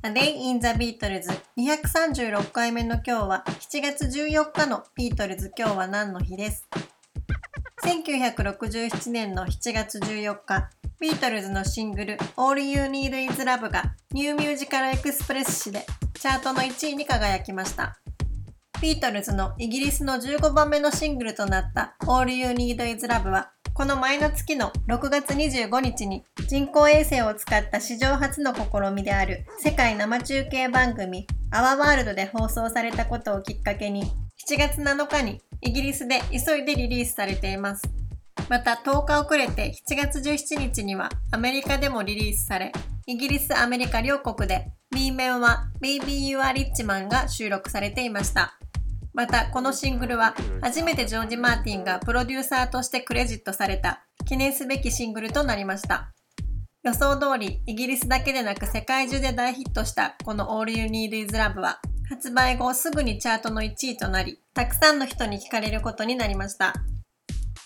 A Day in the Beatles 236回目の今日は7月14日のビートルズ今日は何の日です？1967年の7月14日ビートルズのシングル All You Need Is Love がニューミュージカルエクスプレス誌でチャートの1位に輝きました。ビートルズのイギリスの15番目のシングルとなった All You Need Is Love はこの前の月の6月25日に人工衛星を使った史上初の試みである世界生中継番組 Our World で放送されたことをきっかけに7月7日にイギリスで急いでリリースされています。また10日遅れて7月17日にはアメリカでもリリースされ、イギリス、アメリカ両国で B 面は Baby You Are Rich Man が収録されていました。またこのシングルは初めてジョージ・マーティンがプロデューサーとしてクレジットされた記念すべきシングルとなりました。予想通りイギリスだけでなく世界中で大ヒットしたこの All You Need Is Love は発売後すぐにチャートの1位となりたくさんの人に聴かれることになりました。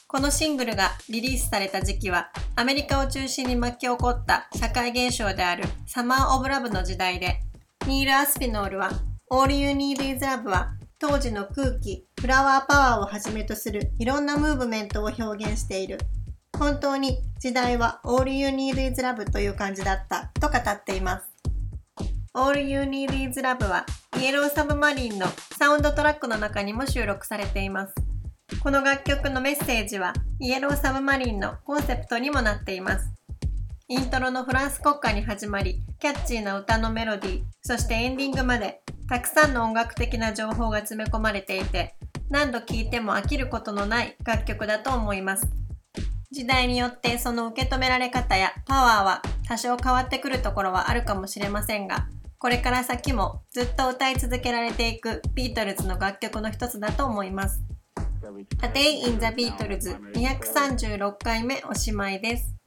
このシングルがリリースされた時期はアメリカを中心に巻き起こった社会現象であるサマー・オブ・ラブの時代でニール・アスピノールは All You Need Is Love は当時の空気、フラワーパワーをはじめとするいろんなムーブメントを表現している。本当に時代は All You Need Is Love という感じだったと語っています。All You Need Is Love はイエローサブマリンのサウンドトラックの中にも収録されています。この楽曲のメッセージはイエローサブマリンのコンセプトにもなっています。イントロのフランス国歌に始まり、キャッチーな歌のメロディー、そしてエンディングまでたくさんの音楽的な情報が詰め込まれていて、何度聴いても飽きることのない楽曲だと思います。時代によってその受け止められ方やパワーは多少変わってくるところはあるかもしれませんが、これから先もずっと歌い続けられていくビートルズの楽曲の一つだと思います。A Day in the Beatles 236回目おしまいです。